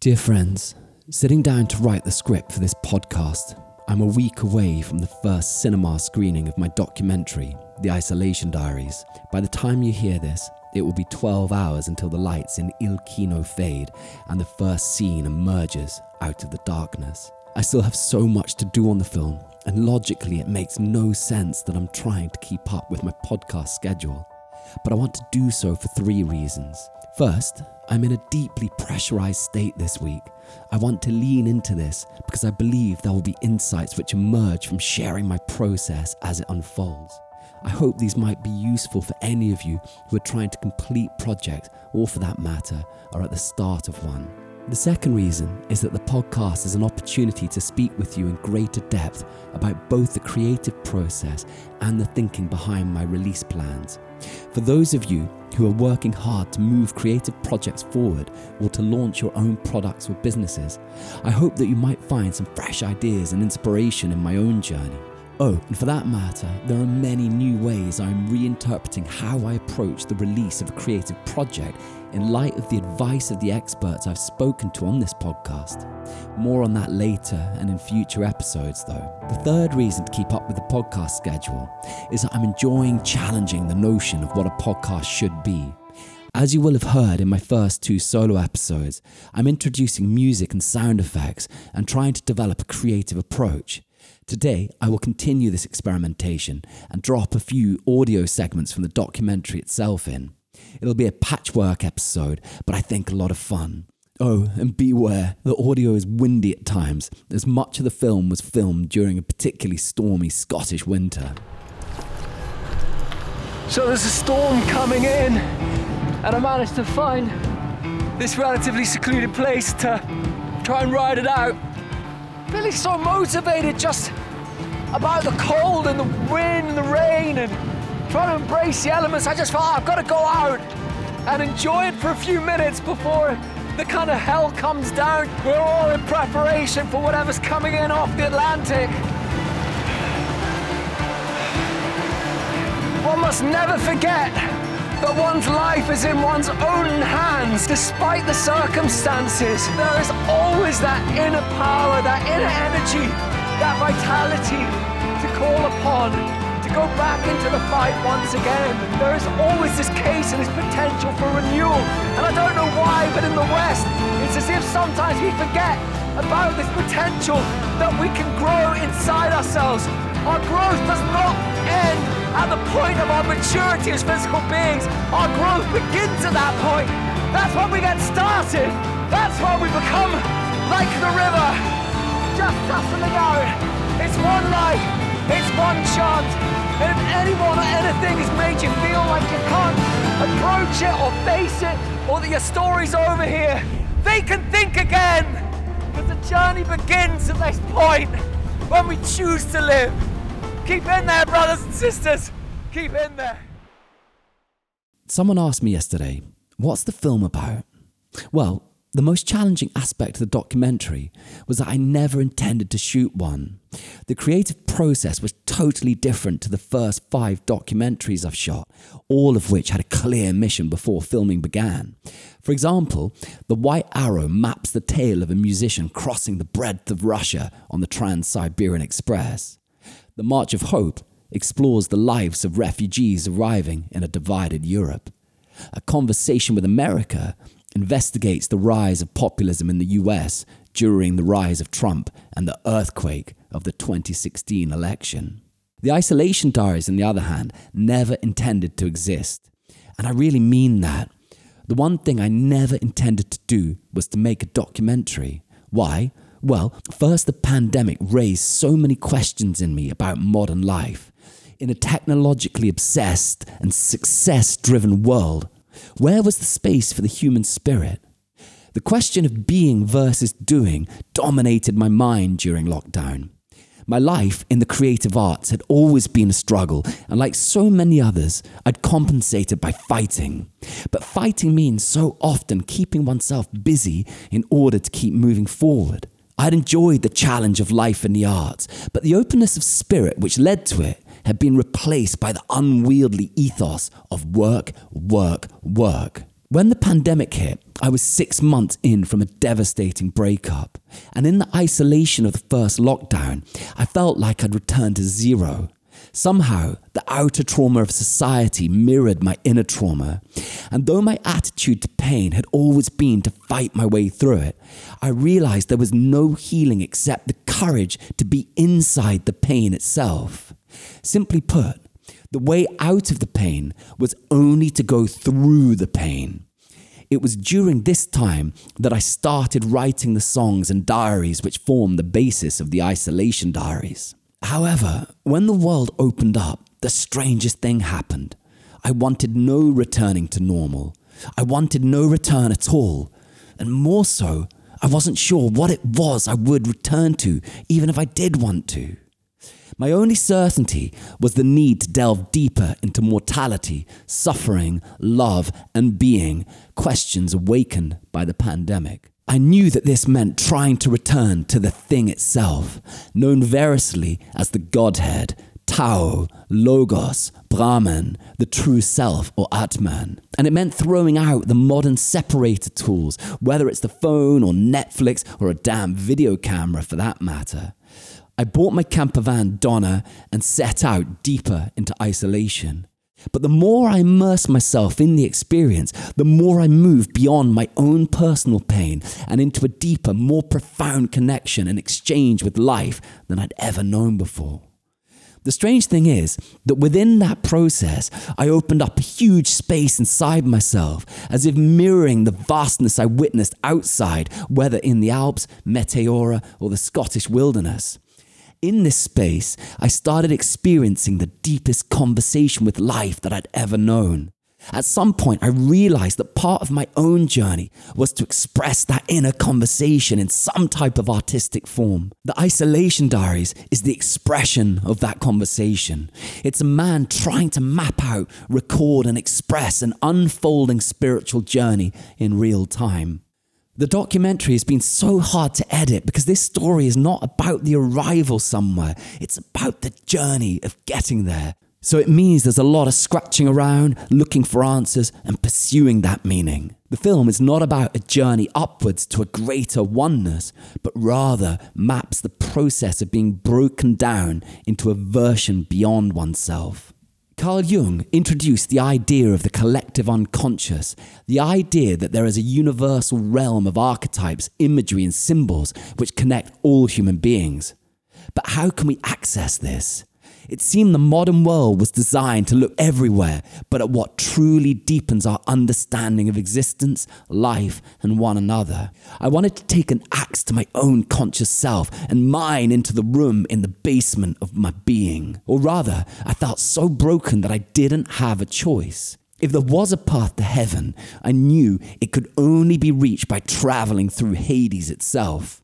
Dear friends, sitting down to write the script for this podcast, I'm a week away from the first cinema screening of my documentary, The Isolation Diaries. By the time you hear this, it will be 12 hours until the lights in Il Kino fade and the first scene emerges out of the darkness. I still have so much to do on the film, and logically, it makes no sense that I'm trying to keep up with my podcast schedule. But I want to do so for three reasons. First, I'm in a deeply pressurized state this week. I want to lean into this because I believe there will be insights which emerge from sharing my process as it unfolds. I hope these might be useful for any of you who are trying to complete projects or, for that matter, are at the start of one. The second reason is that the podcast is an opportunity to speak with you in greater depth about both the creative process and the thinking behind my release plans. For those of you who are working hard to move creative projects forward or to launch your own products or businesses, I hope that you might find some fresh ideas and inspiration in my own journey. Oh, and for that matter, there are many new ways I'm reinterpreting how I approach the release of a creative project in light of the advice of the experts I've spoken to on this podcast. More on that later and in future episodes, though. The third reason to keep up with the podcast schedule is that I'm enjoying challenging the notion of what a podcast should be. As you will have heard in my first two solo episodes, I'm introducing music and sound effects and trying to develop a creative approach. Today, I will continue this experimentation and drop a few audio segments from the documentary itself in. It'll be a patchwork episode, but I think a lot of fun. Oh, and beware, the audio is windy at times, as much of the film was filmed during a particularly stormy Scottish winter. So there's a storm coming in, and I managed to find this relatively secluded place to try and ride it out really so motivated just about the cold and the wind and the rain and trying to embrace the elements. I just thought I've got to go out and enjoy it for a few minutes before the kind of hell comes down. We're all in preparation for whatever's coming in off the Atlantic. One must never forget that one's life is in one's own hands despite the circumstances. There is always that inner power, that inner energy, that vitality to call upon, to go back into the fight once again. There is always this case and this potential for renewal. And I don't know why, but in the West, it's as if sometimes we forget about this potential that we can grow inside ourselves. Our growth does not end at the point of our maturity as physical beings, our growth begins at that point. That's when we get started. That's when we become like the river, just hustling out. It's one life, it's one chance. And if anyone or anything has made you feel like you can't approach it or face it, or that your story's over here, they can think again. Because the journey begins at this point when we choose to live. Keep in there, brothers and sisters. Keep in there. Someone asked me yesterday, what's the film about? Well, the most challenging aspect of the documentary was that I never intended to shoot one. The creative process was totally different to the first five documentaries I've shot, all of which had a clear mission before filming began. For example, The White Arrow maps the tale of a musician crossing the breadth of Russia on the Trans Siberian Express. The March of Hope explores the lives of refugees arriving in a divided Europe. A Conversation with America investigates the rise of populism in the US during the rise of Trump and the earthquake of the 2016 election. The Isolation Diaries, on the other hand, never intended to exist. And I really mean that. The one thing I never intended to do was to make a documentary. Why? Well, first, the pandemic raised so many questions in me about modern life. In a technologically obsessed and success driven world, where was the space for the human spirit? The question of being versus doing dominated my mind during lockdown. My life in the creative arts had always been a struggle, and like so many others, I'd compensated by fighting. But fighting means so often keeping oneself busy in order to keep moving forward. I'd enjoyed the challenge of life in the arts, but the openness of spirit which led to it had been replaced by the unwieldy ethos of work, work, work. When the pandemic hit, I was six months in from a devastating breakup, and in the isolation of the first lockdown, I felt like I'd returned to zero. Somehow, the outer trauma of society mirrored my inner trauma. And though my attitude to pain had always been to fight my way through it, I realized there was no healing except the courage to be inside the pain itself. Simply put, the way out of the pain was only to go through the pain. It was during this time that I started writing the songs and diaries which form the basis of the Isolation Diaries. However, when the world opened up, the strangest thing happened. I wanted no returning to normal. I wanted no return at all. And more so, I wasn't sure what it was I would return to, even if I did want to. My only certainty was the need to delve deeper into mortality, suffering, love, and being, questions awakened by the pandemic. I knew that this meant trying to return to the thing itself, known variously as the Godhead, Tao, Logos, Brahman, the true self, or Atman. And it meant throwing out the modern separator tools, whether it's the phone or Netflix or a damn video camera for that matter. I bought my camper van Donna and set out deeper into isolation. But the more I immerse myself in the experience, the more I move beyond my own personal pain and into a deeper, more profound connection and exchange with life than I'd ever known before. The strange thing is that within that process, I opened up a huge space inside myself, as if mirroring the vastness I witnessed outside, whether in the Alps, Meteora, or the Scottish wilderness. In this space, I started experiencing the deepest conversation with life that I'd ever known. At some point, I realized that part of my own journey was to express that inner conversation in some type of artistic form. The Isolation Diaries is the expression of that conversation. It's a man trying to map out, record, and express an unfolding spiritual journey in real time. The documentary has been so hard to edit because this story is not about the arrival somewhere, it's about the journey of getting there. So it means there's a lot of scratching around, looking for answers, and pursuing that meaning. The film is not about a journey upwards to a greater oneness, but rather maps the process of being broken down into a version beyond oneself. Carl Jung introduced the idea of the collective unconscious, the idea that there is a universal realm of archetypes, imagery, and symbols which connect all human beings. But how can we access this? It seemed the modern world was designed to look everywhere but at what truly deepens our understanding of existence, life, and one another. I wanted to take an axe to my own conscious self and mine into the room in the basement of my being. Or rather, I felt so broken that I didn't have a choice. If there was a path to heaven, I knew it could only be reached by traveling through Hades itself.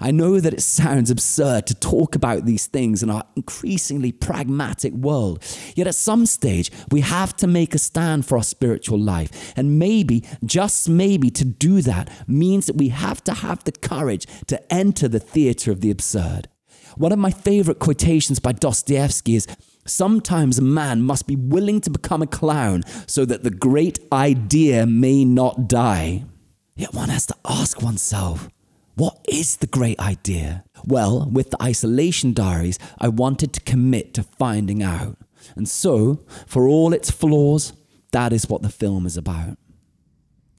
I know that it sounds absurd to talk about these things in our increasingly pragmatic world, yet at some stage we have to make a stand for our spiritual life. And maybe, just maybe, to do that means that we have to have the courage to enter the theater of the absurd. One of my favorite quotations by Dostoevsky is Sometimes a man must be willing to become a clown so that the great idea may not die. Yet one has to ask oneself, what is the great idea? Well, with the isolation diaries, I wanted to commit to finding out. And so, for all its flaws, that is what the film is about.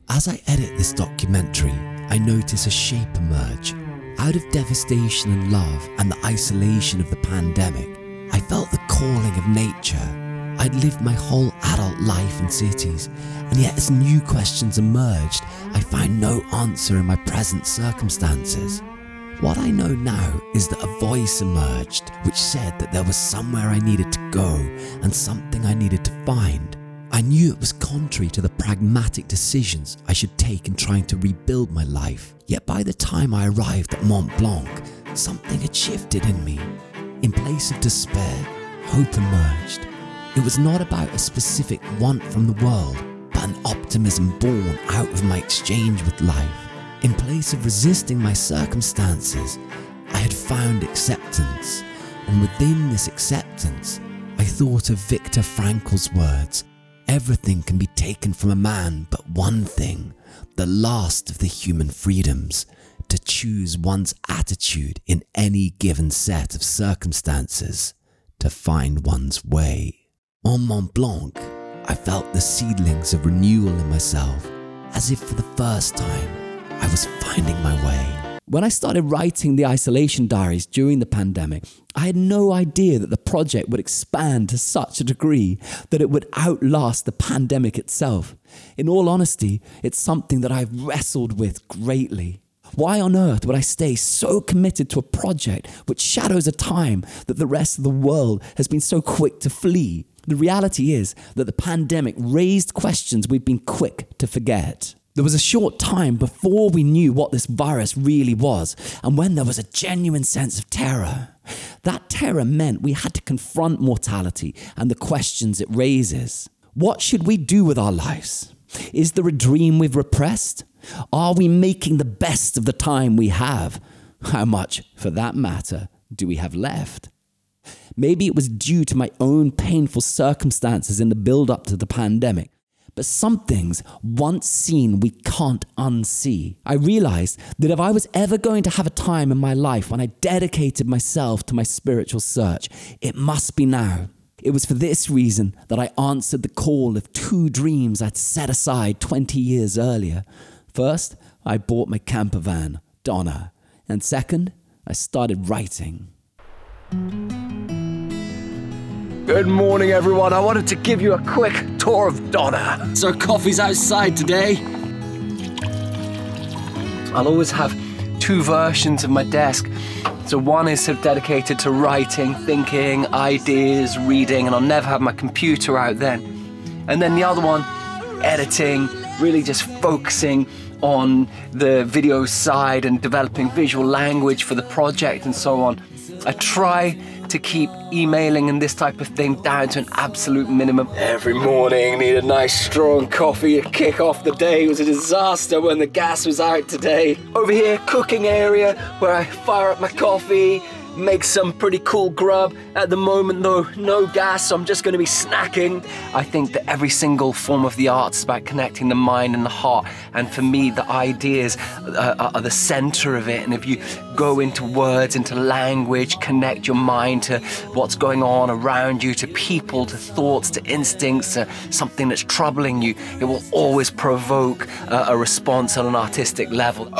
As I edit this documentary, I notice a shape emerge. Out of devastation and love and the isolation of the pandemic, I felt the calling of nature I'd lived my whole adult life in cities, and yet as new questions emerged, I found no answer in my present circumstances. What I know now is that a voice emerged which said that there was somewhere I needed to go and something I needed to find. I knew it was contrary to the pragmatic decisions I should take in trying to rebuild my life. Yet by the time I arrived at Mont Blanc, something had shifted in me. In place of despair, hope emerged. It was not about a specific want from the world, but an optimism born out of my exchange with life. In place of resisting my circumstances, I had found acceptance, and within this acceptance, I thought of Viktor Frankl's words Everything can be taken from a man but one thing, the last of the human freedoms, to choose one's attitude in any given set of circumstances, to find one's way. On Mont Blanc, I felt the seedlings of renewal in myself, as if for the first time I was finding my way. When I started writing the isolation diaries during the pandemic, I had no idea that the project would expand to such a degree that it would outlast the pandemic itself. In all honesty, it's something that I've wrestled with greatly. Why on earth would I stay so committed to a project which shadows a time that the rest of the world has been so quick to flee? The reality is that the pandemic raised questions we've been quick to forget. There was a short time before we knew what this virus really was, and when there was a genuine sense of terror. That terror meant we had to confront mortality and the questions it raises. What should we do with our lives? Is there a dream we've repressed? Are we making the best of the time we have? How much, for that matter, do we have left? Maybe it was due to my own painful circumstances in the build up to the pandemic. But some things, once seen, we can't unsee. I realized that if I was ever going to have a time in my life when I dedicated myself to my spiritual search, it must be now. It was for this reason that I answered the call of two dreams I'd set aside 20 years earlier. First, I bought my camper van, Donna. And second, I started writing. Good morning, everyone. I wanted to give you a quick tour of Donna. So, coffee's outside today. I'll always have two versions of my desk. So, one is dedicated to writing, thinking, ideas, reading, and I'll never have my computer out then. And then the other one, editing, really just focusing on the video side and developing visual language for the project and so on. I try to keep emailing and this type of thing down to an absolute minimum. Every morning, need a nice strong coffee to kick off the day. It was a disaster when the gas was out today. Over here, cooking area where I fire up my coffee, make some pretty cool grub. At the moment, though, no gas, so I'm just going to be snacking. I think that every single form of the arts is about connecting the mind and the heart. And for me, the ideas uh, are the center of it. And if you go into words, into language, connect your mind to what's going on around you, to people, to thoughts, to instincts, to something that's troubling you, it will always provoke uh, a response on an artistic level.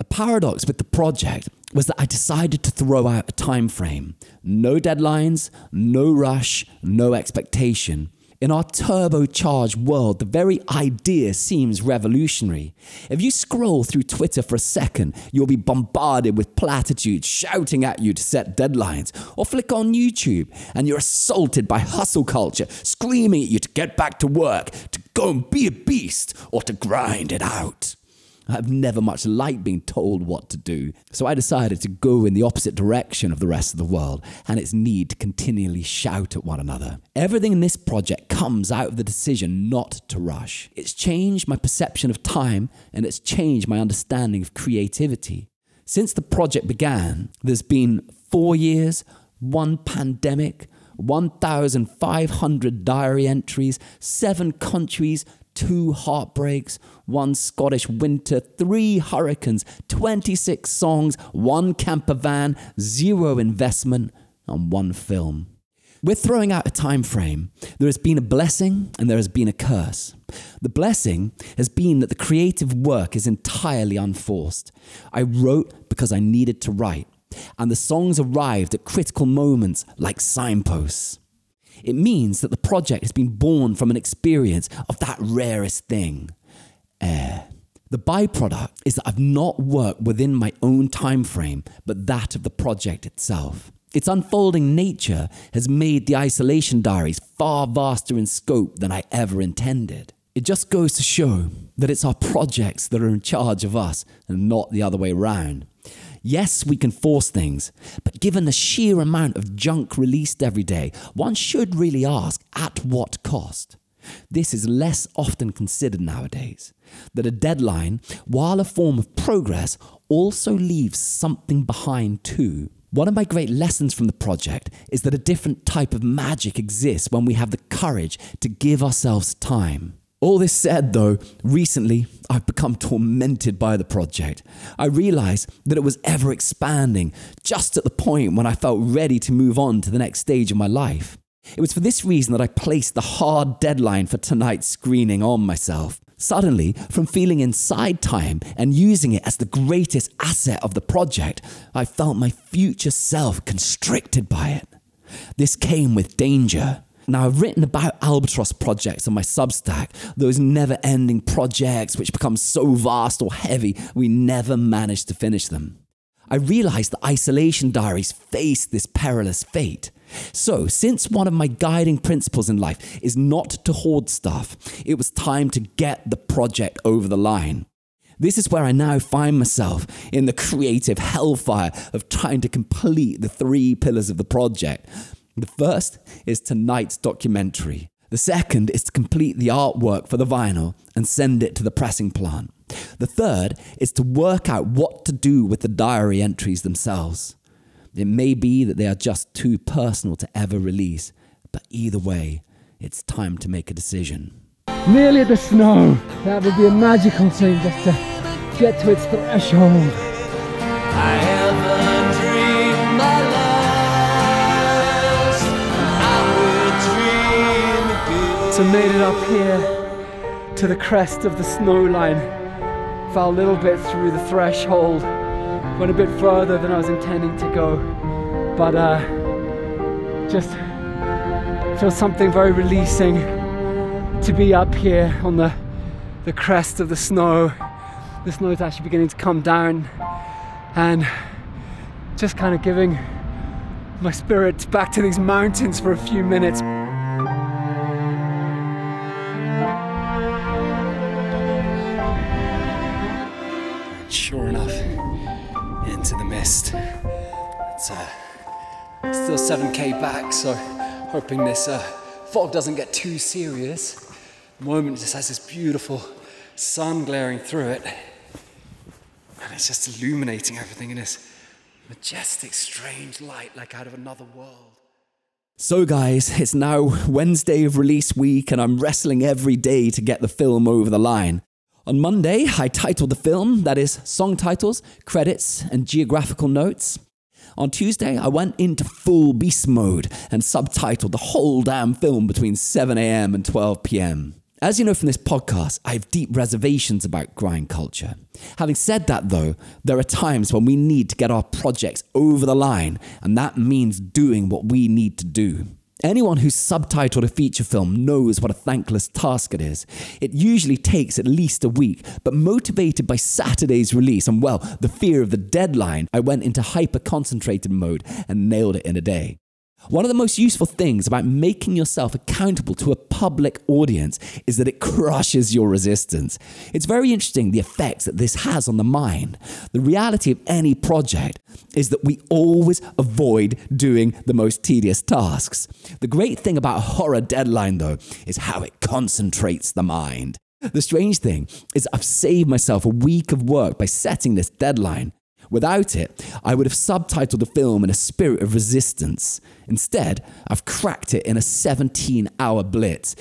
A paradox with the project was that I decided to throw out a time frame. No deadlines, no rush, no expectation. In our turbocharged world, the very idea seems revolutionary. If you scroll through Twitter for a second, you'll be bombarded with platitudes shouting at you to set deadlines. Or flick on YouTube and you're assaulted by hustle culture, screaming at you to get back to work, to go and be a beast, or to grind it out. I've never much liked being told what to do, so I decided to go in the opposite direction of the rest of the world and its need to continually shout at one another. Everything in this project comes out of the decision not to rush. It's changed my perception of time and it's changed my understanding of creativity. Since the project began, there's been four years, one pandemic, 1,500 diary entries, seven countries, two heartbreaks, one Scottish winter, three hurricanes, 26 songs, one camper van, zero investment, and one film. We're throwing out a time frame. There has been a blessing and there has been a curse. The blessing has been that the creative work is entirely unforced. I wrote because I needed to write, and the songs arrived at critical moments like signposts. It means that the project has been born from an experience of that rarest thing air. The byproduct is that I've not worked within my own time frame, but that of the project itself. Its unfolding nature has made the isolation diaries far vaster in scope than I ever intended. It just goes to show that it's our projects that are in charge of us and not the other way around. Yes, we can force things, but given the sheer amount of junk released every day, one should really ask at what cost? This is less often considered nowadays. That a deadline, while a form of progress, also leaves something behind too. One of my great lessons from the project is that a different type of magic exists when we have the courage to give ourselves time. All this said, though, recently I've become tormented by the project. I realised that it was ever expanding, just at the point when I felt ready to move on to the next stage of my life. It was for this reason that I placed the hard deadline for tonight's screening on myself. Suddenly, from feeling inside time and using it as the greatest asset of the project, I felt my future self constricted by it. This came with danger. Now, I've written about albatross projects on my Substack, those never ending projects which become so vast or heavy we never manage to finish them. I realized that isolation diaries face this perilous fate. So, since one of my guiding principles in life is not to hoard stuff, it was time to get the project over the line. This is where I now find myself in the creative hellfire of trying to complete the three pillars of the project. The first is tonight's documentary. The second is to complete the artwork for the vinyl and send it to the pressing plant. The third is to work out what to do with the diary entries themselves. It may be that they are just too personal to ever release, but either way, it's time to make a decision. Nearly the snow. That would be a magical thing just to get to its threshold. I So made it up here to the crest of the snow line. Fell a little bit through the threshold went a bit further than I was intending to go, but uh, just feels something very releasing to be up here on the the crest of the snow. The snow is actually beginning to come down, and just kind of giving my spirit back to these mountains for a few minutes. 7k back, so hoping this uh, fog doesn't get too serious. The moment just has this beautiful sun glaring through it, and it's just illuminating everything in this majestic, strange light like out of another world. So, guys, it's now Wednesday of release week, and I'm wrestling every day to get the film over the line. On Monday, I titled the film, that is, song titles, credits, and geographical notes. On Tuesday, I went into full beast mode and subtitled the whole damn film between 7am and 12pm. As you know from this podcast, I have deep reservations about grind culture. Having said that, though, there are times when we need to get our projects over the line, and that means doing what we need to do. Anyone who's subtitled a feature film knows what a thankless task it is. It usually takes at least a week, but motivated by Saturday's release and, well, the fear of the deadline, I went into hyper concentrated mode and nailed it in a day. One of the most useful things about making yourself accountable to a public audience is that it crushes your resistance. It's very interesting the effects that this has on the mind. The reality of any project is that we always avoid doing the most tedious tasks. The great thing about a horror deadline, though, is how it concentrates the mind. The strange thing is, I've saved myself a week of work by setting this deadline. Without it, I would have subtitled the film in a spirit of resistance. Instead, I've cracked it in a 17 hour blitz.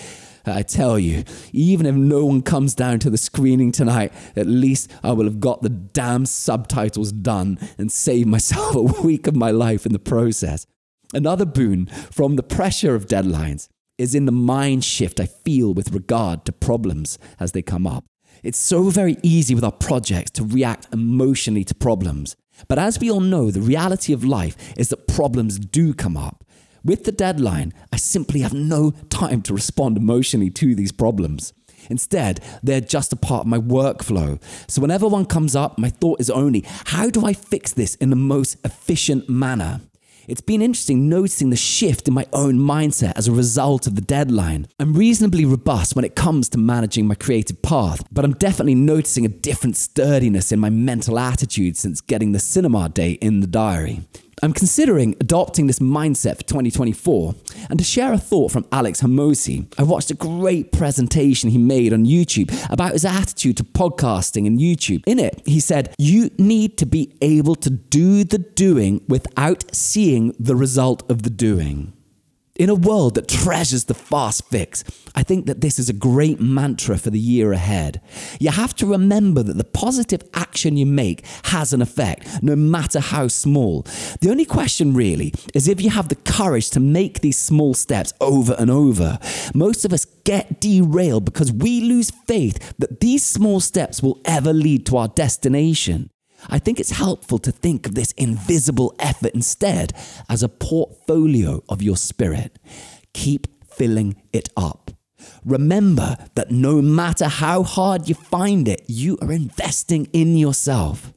I tell you, even if no one comes down to the screening tonight, at least I will have got the damn subtitles done and saved myself a week of my life in the process. Another boon from the pressure of deadlines is in the mind shift I feel with regard to problems as they come up. It's so very easy with our projects to react emotionally to problems. But as we all know, the reality of life is that problems do come up. With the deadline, I simply have no time to respond emotionally to these problems. Instead, they're just a part of my workflow. So whenever one comes up, my thought is only, how do I fix this in the most efficient manner? It's been interesting noticing the shift in my own mindset as a result of the deadline. I'm reasonably robust when it comes to managing my creative path, but I'm definitely noticing a different sturdiness in my mental attitude since getting the cinema date in the diary. I'm considering adopting this mindset for 2024. And to share a thought from Alex Hormozi, I watched a great presentation he made on YouTube about his attitude to podcasting and YouTube. In it, he said, You need to be able to do the doing without seeing the result of the doing. In a world that treasures the fast fix, I think that this is a great mantra for the year ahead. You have to remember that the positive action you make has an effect, no matter how small. The only question really is if you have the courage to make these small steps over and over. Most of us get derailed because we lose faith that these small steps will ever lead to our destination. I think it's helpful to think of this invisible effort instead as a portfolio of your spirit. Keep filling it up. Remember that no matter how hard you find it, you are investing in yourself.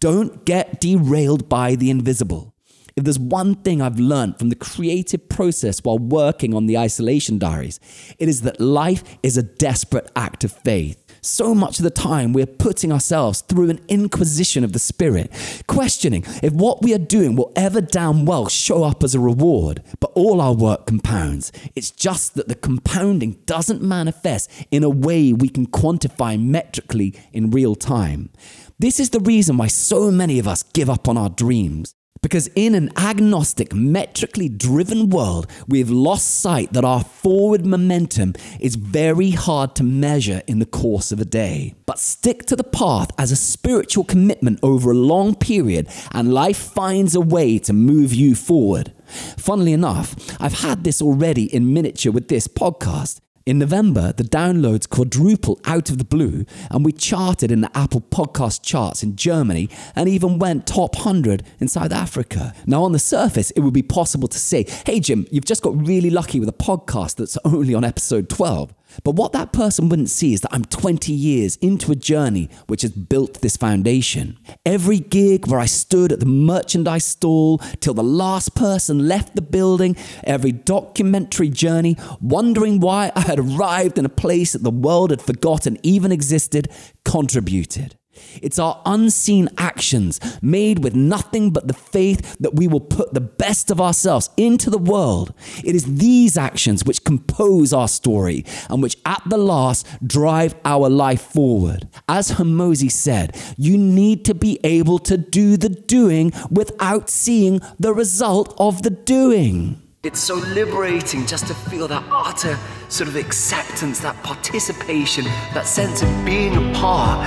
Don't get derailed by the invisible. If there's one thing I've learned from the creative process while working on the isolation diaries, it is that life is a desperate act of faith. So much of the time, we're putting ourselves through an inquisition of the Spirit, questioning if what we are doing will ever damn well show up as a reward. But all our work compounds. It's just that the compounding doesn't manifest in a way we can quantify metrically in real time. This is the reason why so many of us give up on our dreams. Because in an agnostic, metrically driven world, we've lost sight that our forward momentum is very hard to measure in the course of a day. But stick to the path as a spiritual commitment over a long period, and life finds a way to move you forward. Funnily enough, I've had this already in miniature with this podcast. In November, the downloads quadrupled out of the blue, and we charted in the Apple podcast charts in Germany and even went top 100 in South Africa. Now, on the surface, it would be possible to say, hey, Jim, you've just got really lucky with a podcast that's only on episode 12. But what that person wouldn't see is that I'm 20 years into a journey which has built this foundation. Every gig where I stood at the merchandise stall till the last person left the building, every documentary journey, wondering why I had arrived in a place that the world had forgotten even existed, contributed. It's our unseen actions made with nothing but the faith that we will put the best of ourselves into the world. It is these actions which compose our story and which at the last drive our life forward. As Hormozi said, you need to be able to do the doing without seeing the result of the doing. It's so liberating just to feel that utter sort of acceptance, that participation, that sense of being a part.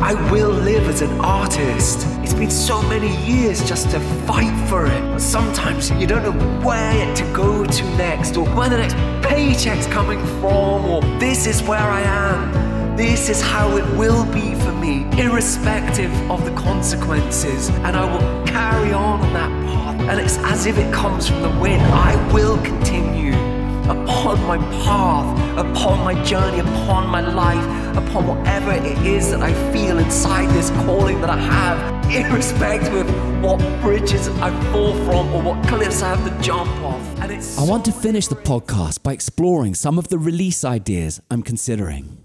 I will live as an artist. It's been so many years just to fight for it. Sometimes you don't know where to go to next, or where the next paycheck's coming from, or this is where I am. This is how it will be for me, irrespective of the consequences, and I will carry on on that path and it's as if it comes from the wind. I will continue upon my path, upon my journey, upon my life, upon whatever it is that I feel inside this calling that I have, irrespective of what bridges I fall from or what cliffs I have to jump off. And it's I want to finish the podcast by exploring some of the release ideas I'm considering.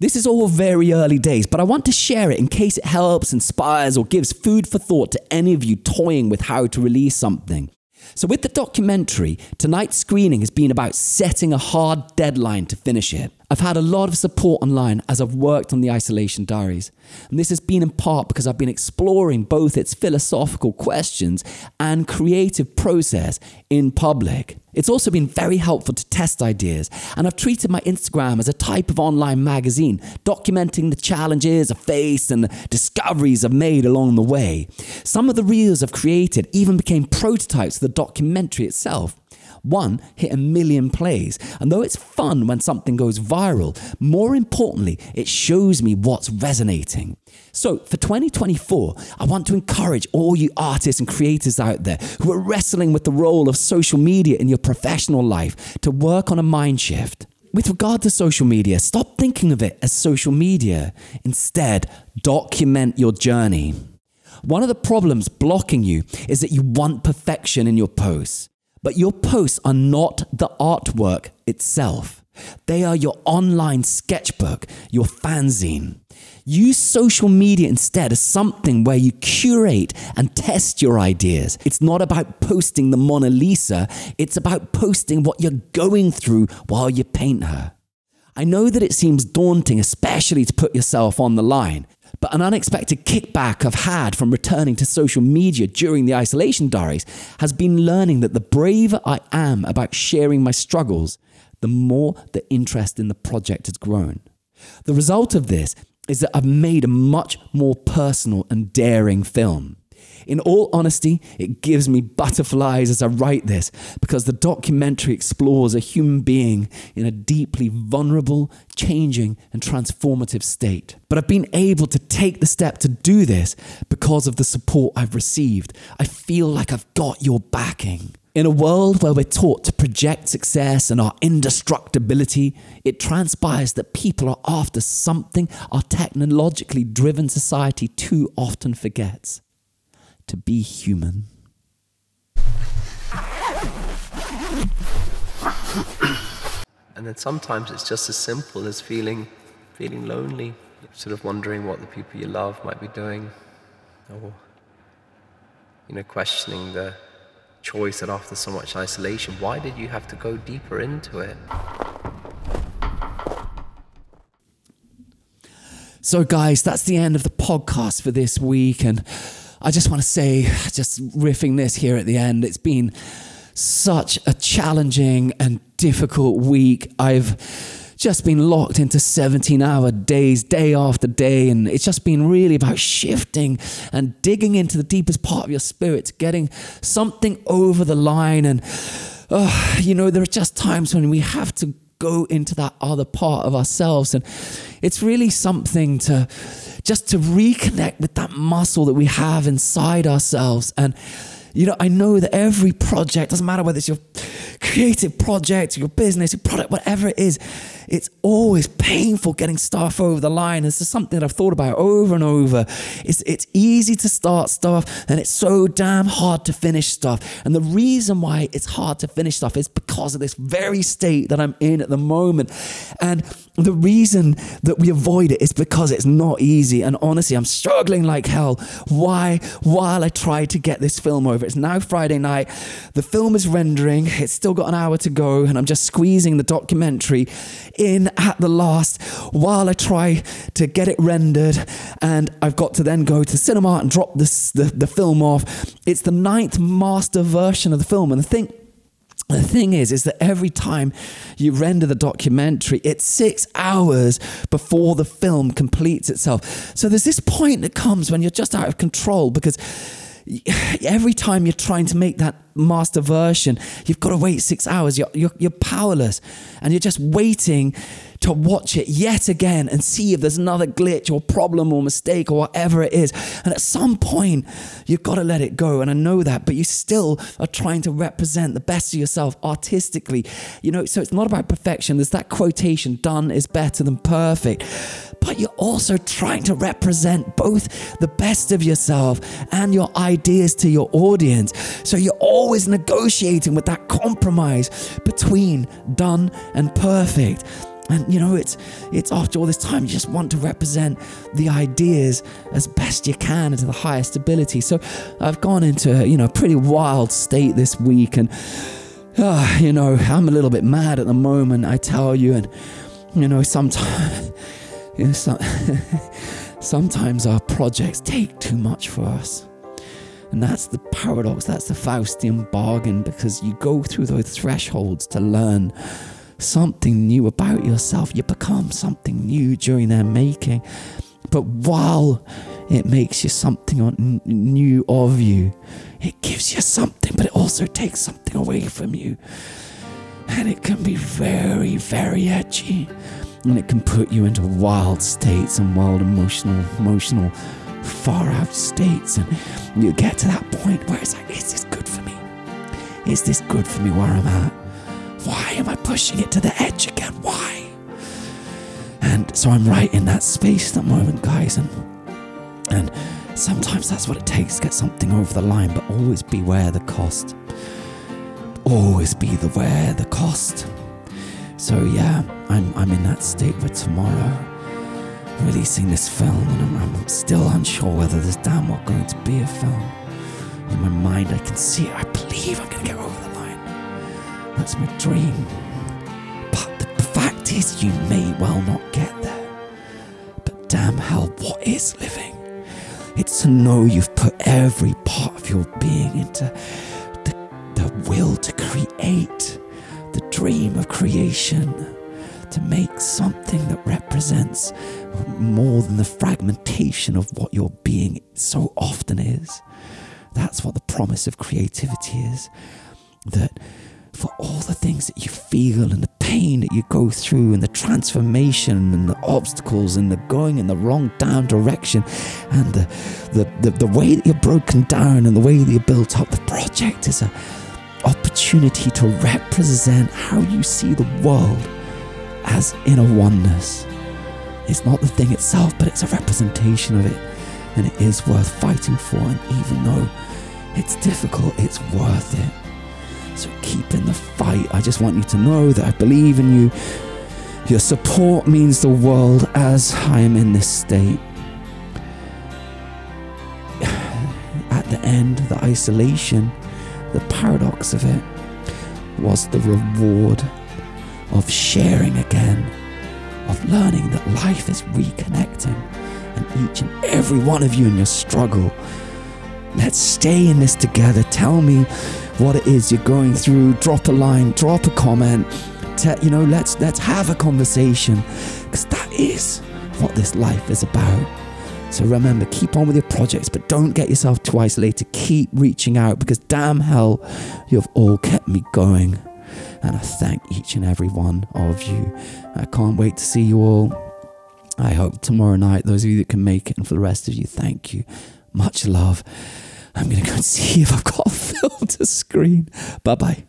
This is all very early days, but I want to share it in case it helps, inspires, or gives food for thought to any of you toying with how to release something. So, with the documentary, tonight's screening has been about setting a hard deadline to finish it. I've had a lot of support online as I've worked on the Isolation Diaries, and this has been in part because I've been exploring both its philosophical questions and creative process in public. It's also been very helpful to test ideas, and I've treated my Instagram as a type of online magazine, documenting the challenges I've faced and the discoveries I've made along the way. Some of the reels I've created even became prototypes of the documentary itself. One hit a million plays. And though it's fun when something goes viral, more importantly, it shows me what's resonating. So for 2024, I want to encourage all you artists and creators out there who are wrestling with the role of social media in your professional life to work on a mind shift. With regard to social media, stop thinking of it as social media. Instead, document your journey. One of the problems blocking you is that you want perfection in your posts. But your posts are not the artwork itself. They are your online sketchbook, your fanzine. Use social media instead as something where you curate and test your ideas. It's not about posting the Mona Lisa, it's about posting what you're going through while you paint her. I know that it seems daunting, especially to put yourself on the line, but an unexpected kickback I've had from returning to social media during the isolation diaries has been learning that the braver I am about sharing my struggles, the more the interest in the project has grown. The result of this is that I've made a much more personal and daring film. In all honesty, it gives me butterflies as I write this because the documentary explores a human being in a deeply vulnerable, changing, and transformative state. But I've been able to take the step to do this because of the support I've received. I feel like I've got your backing. In a world where we're taught to project success and our indestructibility, it transpires that people are after something our technologically driven society too often forgets to be human. And then sometimes it's just as simple as feeling feeling lonely, sort of wondering what the people you love might be doing, or you know, questioning the choice that after so much isolation, why did you have to go deeper into it? So, guys, that's the end of the podcast for this week. And I just want to say, just riffing this here at the end, it's been such a challenging and difficult week. I've just been locked into 17 hour days, day after day. And it's just been really about shifting and digging into the deepest part of your spirit, getting something over the line. And, uh, you know, there are just times when we have to go into that other part of ourselves. And it's really something to just to reconnect with that muscle that we have inside ourselves. And, you know, I know that every project, doesn't matter whether it's your creative project, your business, your product, whatever it is, it's always painful getting stuff over the line. This is something that I've thought about over and over. It's, it's easy to start stuff and it's so damn hard to finish stuff. And the reason why it's hard to finish stuff is because of this very state that I'm in at the moment. And the reason that we avoid it is because it's not easy. And honestly, I'm struggling like hell. Why? While I try to get this film over. It's now Friday night. The film is rendering. It's still got an hour to go. And I'm just squeezing the documentary in at the last while I try to get it rendered. And I've got to then go to cinema and drop this, the, the film off. It's the ninth master version of the film. And the thing the thing is, is that every time you render the documentary, it's six hours before the film completes itself. So there's this point that comes when you're just out of control because every time you're trying to make that master version, you've got to wait six hours. You're, you're, you're powerless and you're just waiting to watch it yet again and see if there's another glitch or problem or mistake or whatever it is. And at some point, you've got to let it go. And I know that, but you still are trying to represent the best of yourself artistically. You know, so it's not about perfection. There's that quotation done is better than perfect. But you're also trying to represent both the best of yourself and your ideas to your audience. So you're always negotiating with that compromise between done and perfect. And you know, it's it's after all this time, you just want to represent the ideas as best you can and to the highest ability. So I've gone into you know a pretty wild state this week, and uh, you know I'm a little bit mad at the moment. I tell you, and you know sometimes you know, some, sometimes our projects take too much for us. And that's the paradox, that's the Faustian bargain, because you go through those thresholds to learn something new about yourself. You become something new during their making. But while it makes you something new of you, it gives you something, but it also takes something away from you. And it can be very, very edgy. And it can put you into wild states and wild emotional, emotional, far out states. And you get to that point where it's like, is this good for me? Is this good for me where I'm at? Why am I pushing it to the edge again? Why? And so I'm right in that space at the moment, guys. And and sometimes that's what it takes to get something over the line, but always beware the cost. Always be aware the cost. So yeah, I'm I'm in that state for tomorrow. releasing this film, and I'm, I'm still unsure whether there's damn well going to be a film. In my mind, I can see it. I believe I'm going to get over the line. That's my dream. But the fact is, you may well not get there. But damn hell, what is living? It's to know you've put every part of your being into the, the will to create, the dream of creation, to make something that represents more than the fragmentation of what your being so often is. That's what the promise of creativity is. That for all the things that you feel and the pain that you go through and the transformation and the obstacles and the going in the wrong down direction and the, the, the, the way that you're broken down and the way that you're built up, the project is an opportunity to represent how you see the world as in a oneness. It's not the thing itself, but it's a representation of it. And it is worth fighting for. And even though it's difficult, it's worth it. So keep in the fight. I just want you to know that I believe in you. Your support means the world as I am in this state. At the end, the isolation, the paradox of it was the reward of sharing again, of learning that life is reconnecting, and each and every one of you in your struggle. Let's stay in this together. Tell me what it is you're going through. Drop a line, drop a comment. Te- you know, let's let's have a conversation because that is what this life is about. So remember, keep on with your projects, but don't get yourself too isolated. Keep reaching out because damn hell, you've all kept me going. And I thank each and every one of you. I can't wait to see you all. I hope tomorrow night, those of you that can make it, and for the rest of you, thank you. Much love. I'm going to go and see if I've got a film to screen. Bye bye.